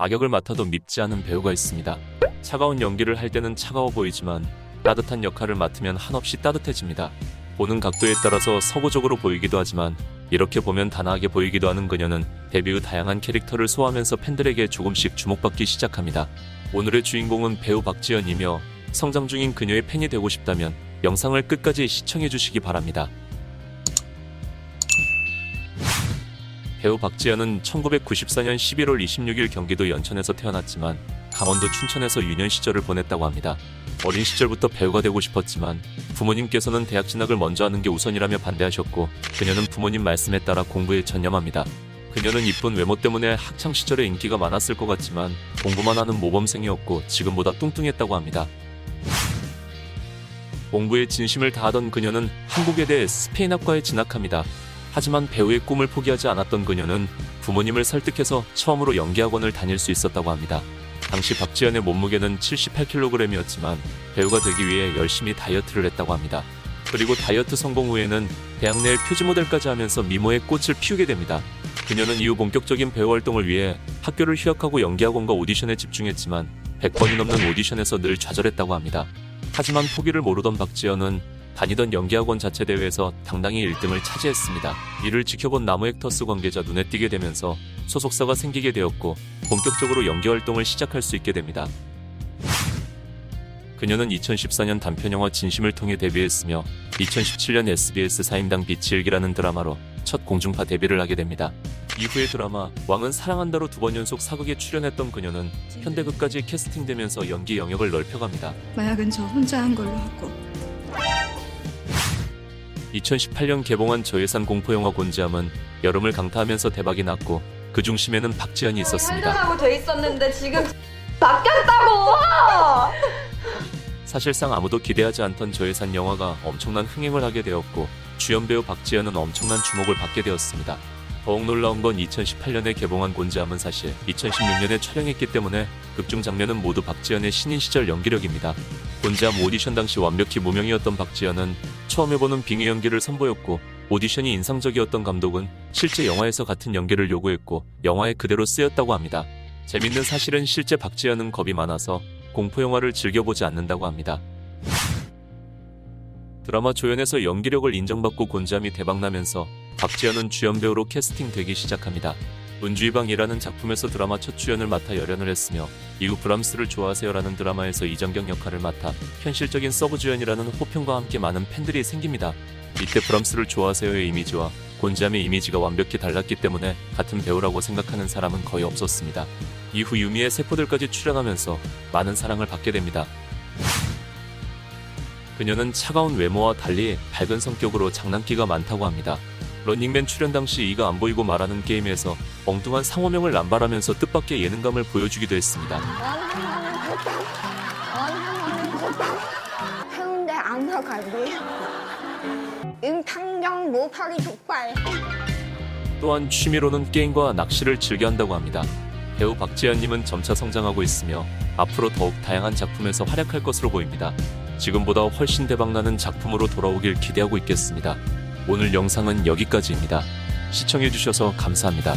악역을 맡아도 밉지 않은 배우가 있습니다. 차가운 연기를 할 때는 차가워 보이지만 따뜻한 역할을 맡으면 한없이 따뜻해집니다. 보는 각도에 따라서 서구적으로 보이기도 하지만 이렇게 보면 단아하게 보이기도 하는 그녀는 데뷔 후 다양한 캐릭터를 소화하면서 팬들에게 조금씩 주목받기 시작합니다. 오늘의 주인공은 배우 박지연이며 성장 중인 그녀의 팬이 되고 싶다면 영상을 끝까지 시청해 주시기 바랍니다. 배우 박지연은 1994년 11월 26일 경기도 연천에서 태어났지만 강원도 춘천에서 유년 시절을 보냈다고 합니다. 어린 시절부터 배우가 되고 싶었지만 부모님께서는 대학 진학을 먼저 하는 게 우선이라며 반대하셨고 그녀는 부모님 말씀에 따라 공부에 전념합니다. 그녀는 이쁜 외모 때문에 학창 시절에 인기가 많았을 것 같지만 공부만 하는 모범생이었고 지금보다 뚱뚱했다고 합니다. 공부에 진심을 다하던 그녀는 한국외대 스페인학과에 진학합니다. 하지만 배우의 꿈을 포기하지 않았던 그녀는 부모님을 설득해서 처음으로 연기학원을 다닐 수 있었다고 합니다. 당시 박지연의 몸무게는 78kg이었지만 배우가 되기 위해 열심히 다이어트를 했다고 합니다. 그리고 다이어트 성공 후에는 대학 내 표지 모델까지 하면서 미모의 꽃을 피우게 됩니다. 그녀는 이후 본격적인 배우 활동을 위해 학교를 휴학하고 연기학원과 오디션에 집중했지만 100번이 넘는 오디션에서 늘 좌절했다고 합니다. 하지만 포기를 모르던 박지연은 다니던 연기학원 자체 대회에서 당당히 1등을 차지했습니다. 이를 지켜본 나무 액터스 관계자 눈에 띄게 되면서 소속사가 생기게 되었고 본격적으로 연기 활동을 시작할 수 있게 됩니다. 그녀는 2014년 단편영화 진심을 통해 데뷔했으며 2017년 SBS 사임당 빛이 일기라는 드라마로 첫 공중파 데뷔를 하게 됩니다. 이후의 드라마 왕은 사랑한다로 두 번 연속 사극에 출연했던 그녀는 현대극까지 캐스팅되면서 연기 영역을 넓혀갑니다. 마약은 저 혼자 한 걸로 하고 2018년 개봉한 저예산 공포영화 곤지암은 여름을 강타하면서 대박이 났고 그 중심에는 박지연이 있었습니다. 하고 돼 있었는데 지금 바뀌었다고! 사실상 아무도 기대하지 않던 저예산 영화가 엄청난 흥행을 하게 되었고 주연 배우 박지연은 엄청난 주목을 받게 되었습니다. 더욱 놀라운 건 2018년에 개봉한 곤지암은 사실 2016년에 촬영했기 때문에 극중 장면은 모두 박지연의 신인 시절 연기력입니다. 곤지암 오디션 당시 완벽히 무명이었던 박지연은 처음 해보는 빙의 연기를 선보였고 오디션이 인상적이었던 감독은 실제 영화에서 같은 연기를 요구했고 영화에 그대로 쓰였다고 합니다. 재밌는 사실은 실제 박지연은 겁이 많아서 공포 영화를 즐겨보지 않는다고 합니다. 드라마 조연에서 연기력을 인정받고 곤지암이 대박나면서 박지연은 주연 배우로 캐스팅되기 시작합니다. 은주이방이라는 작품에서 드라마 첫 주연을 맡아 열연을 했으며 이후 브람스를 좋아하세요라는 드라마에서 이정경 역할을 맡아 현실적인 서브 주연이라는 호평과 함께 많은 팬들이 생깁니다. 이때 브람스를 좋아하세요의 이미지와 곤지암의 이미지가 완벽히 달랐기 때문에 같은 배우라고 생각하는 사람은 거의 없었습니다. 이후 유미의 세포들까지 출연하면서 많은 사랑을 받게 됩니다. 그녀는 차가운 외모와 달리 밝은 성격으로 장난기가 많다고 합니다. 런닝맨 출연 당시 이가 안 보이고 말하는 게임에서 엉뚱한 상호명을 남발하면서 뜻밖의 예능감을 보여주기도 했습니다. 해운대 안사갈비 임탕정 모파리 족발 또한 취미로는 게임과 낚시를 즐겨 한다고 합니다. 배우 박지현님은 점차 성장하고 있으며 앞으로 더욱 다양한 작품에서 활약할 것으로 보입니다. 지금보다 훨씬 대박나는 작품으로 돌아오길 기대하고 있겠습니다. 오늘 영상은 여기까지입니다. 시청해주셔서 감사합니다.